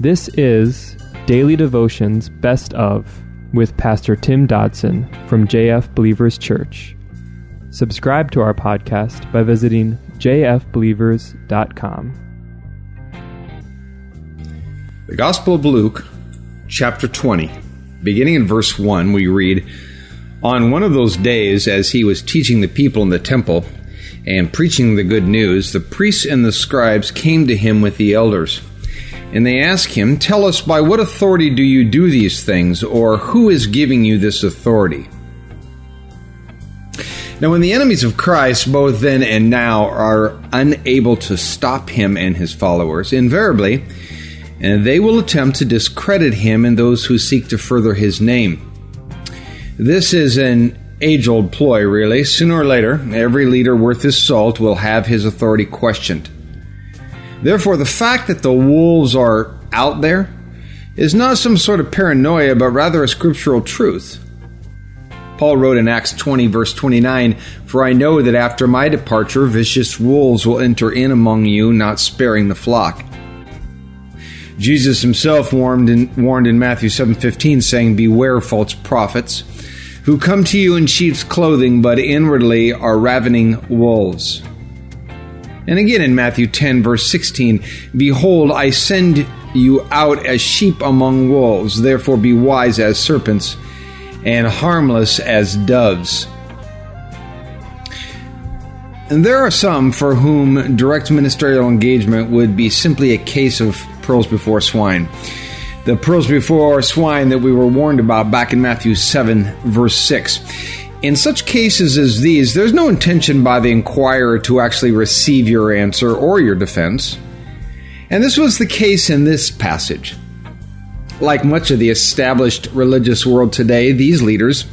This is Daily Devotions Best of with Pastor Tim Dodson from JF Believers Church. Subscribe to our podcast by visiting jfbelievers.com. The Gospel of Luke, chapter 20. Beginning in verse 1, we read On one of those days, as he was teaching the people in the temple and preaching the good news, the priests and the scribes came to him with the elders and they ask him, Tell us, by what authority do you do these things, or who is giving you this authority? Now, when the enemies of Christ, both then and now, are unable to stop him and his followers, invariably, and they will attempt to discredit him and those who seek to further his name. This is an age old ploy, really. Sooner or later, every leader worth his salt will have his authority questioned. Therefore, the fact that the wolves are out there is not some sort of paranoia, but rather a scriptural truth. Paul wrote in Acts 20, verse 29 For I know that after my departure, vicious wolves will enter in among you, not sparing the flock. Jesus himself warned in, warned in Matthew 7:15 saying beware false prophets who come to you in sheep's clothing but inwardly are ravening wolves. And again in Matthew 10, verse 16 Behold, I send you out as sheep among wolves, therefore be wise as serpents and harmless as doves. And there are some for whom direct ministerial engagement would be simply a case of pearls before swine. The pearls before swine that we were warned about back in Matthew 7, verse 6. In such cases as these, there's no intention by the inquirer to actually receive your answer or your defense. And this was the case in this passage. Like much of the established religious world today, these leaders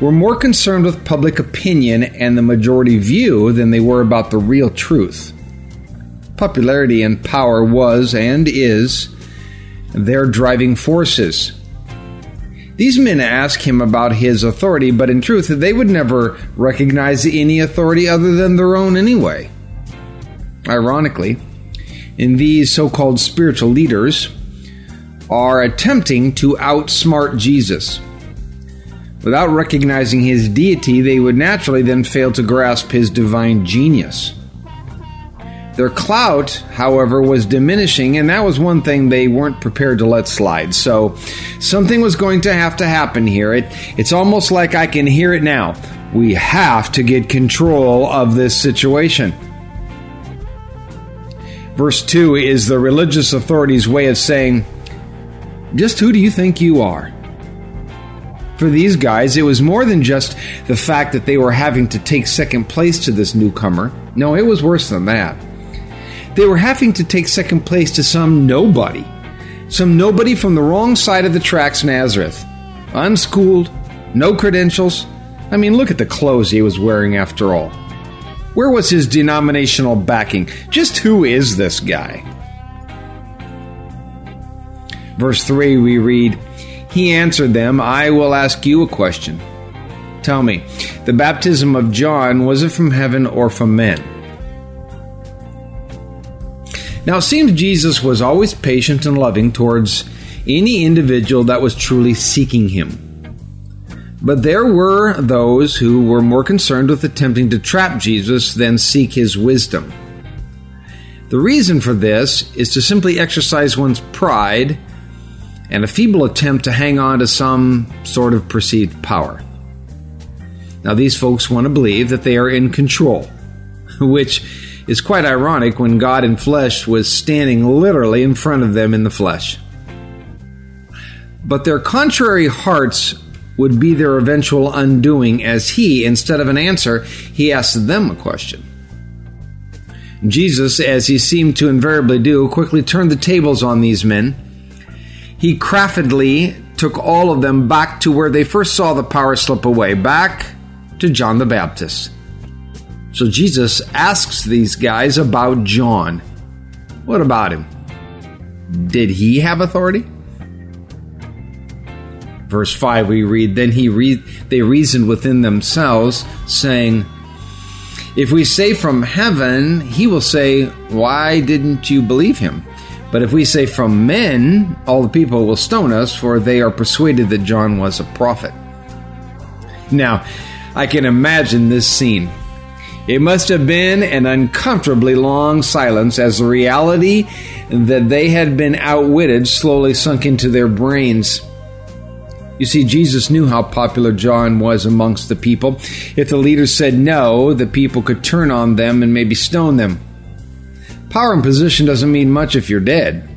were more concerned with public opinion and the majority view than they were about the real truth. Popularity and power was and is their driving forces. These men ask him about his authority, but in truth, they would never recognize any authority other than their own anyway. Ironically, in these so called spiritual leaders are attempting to outsmart Jesus. Without recognizing his deity, they would naturally then fail to grasp his divine genius. Their clout, however, was diminishing, and that was one thing they weren't prepared to let slide. So something was going to have to happen here. It, it's almost like I can hear it now. We have to get control of this situation. Verse 2 is the religious authorities' way of saying, Just who do you think you are? For these guys, it was more than just the fact that they were having to take second place to this newcomer. No, it was worse than that. They were having to take second place to some nobody. Some nobody from the wrong side of the tracks, Nazareth. Unschooled, no credentials. I mean, look at the clothes he was wearing after all. Where was his denominational backing? Just who is this guy? Verse 3, we read, He answered them, I will ask you a question. Tell me, the baptism of John, was it from heaven or from men? Now, it seems Jesus was always patient and loving towards any individual that was truly seeking him. But there were those who were more concerned with attempting to trap Jesus than seek his wisdom. The reason for this is to simply exercise one's pride and a feeble attempt to hang on to some sort of perceived power. Now, these folks want to believe that they are in control, which is quite ironic when God in flesh was standing literally in front of them in the flesh. But their contrary hearts would be their eventual undoing as he, instead of an answer, he asked them a question. Jesus, as he seemed to invariably do, quickly turned the tables on these men. He craftily took all of them back to where they first saw the power slip away, back to John the Baptist. So Jesus asks these guys about John. What about him? Did he have authority? Verse 5 we read, Then he re- they reasoned within themselves, saying, If we say from heaven, he will say, Why didn't you believe him? But if we say from men, all the people will stone us, for they are persuaded that John was a prophet. Now, I can imagine this scene. It must have been an uncomfortably long silence as the reality that they had been outwitted slowly sunk into their brains. You see, Jesus knew how popular John was amongst the people. If the leaders said no, the people could turn on them and maybe stone them. Power and position doesn't mean much if you're dead.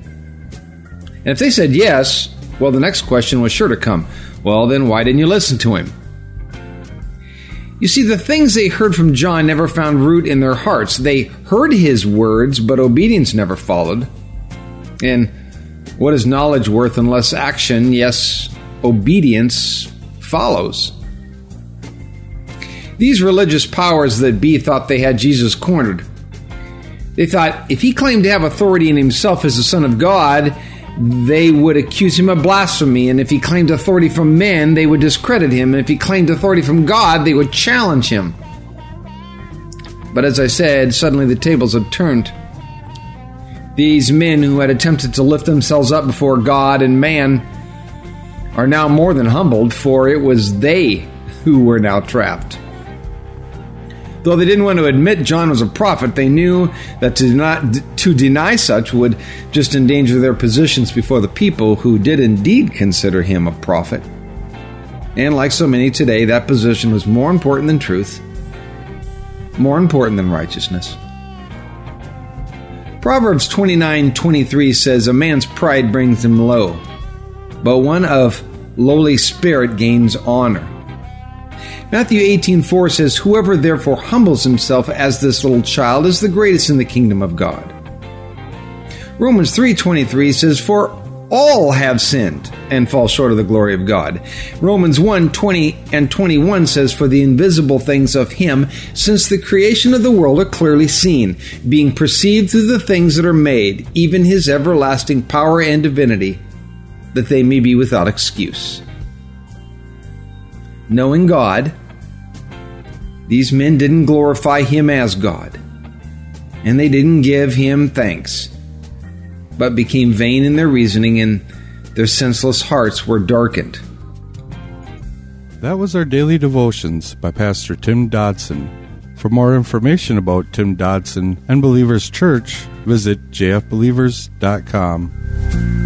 And if they said yes, well, the next question was sure to come. Well, then why didn't you listen to him? You see, the things they heard from John never found root in their hearts. They heard his words, but obedience never followed. And what is knowledge worth unless action, yes, obedience, follows? These religious powers that be thought they had Jesus cornered. They thought if he claimed to have authority in himself as the Son of God, they would accuse him of blasphemy. And if he claimed authority from men, they would discredit him. And if he claimed authority from God, they would challenge him. But as I said, suddenly the tables had turned. These men who had attempted to lift themselves up before God and man are now more than humbled, for it was they who were now trapped. Though they didn't want to admit John was a prophet, they knew that to, not, to deny such would just endanger their positions before the people who did indeed consider him a prophet. And like so many today, that position was more important than truth, more important than righteousness. Proverbs 29:23 says a man's pride brings him low, but one of lowly spirit gains honor. Matthew 18:4 says, "Whoever therefore humbles himself as this little child is the greatest in the kingdom of God." Romans 3:23 says, "For all have sinned and fall short of the glory of God." Romans 1 20 and 21 says, For the invisible things of Him, since the creation of the world, are clearly seen, being perceived through the things that are made, even His everlasting power and divinity, that they may be without excuse. Knowing God, these men didn't glorify Him as God, and they didn't give Him thanks, but became vain in their reasoning, and their senseless hearts were darkened. That was our daily devotions by Pastor Tim Dodson. For more information about Tim Dodson and Believers Church, visit jfbelievers.com.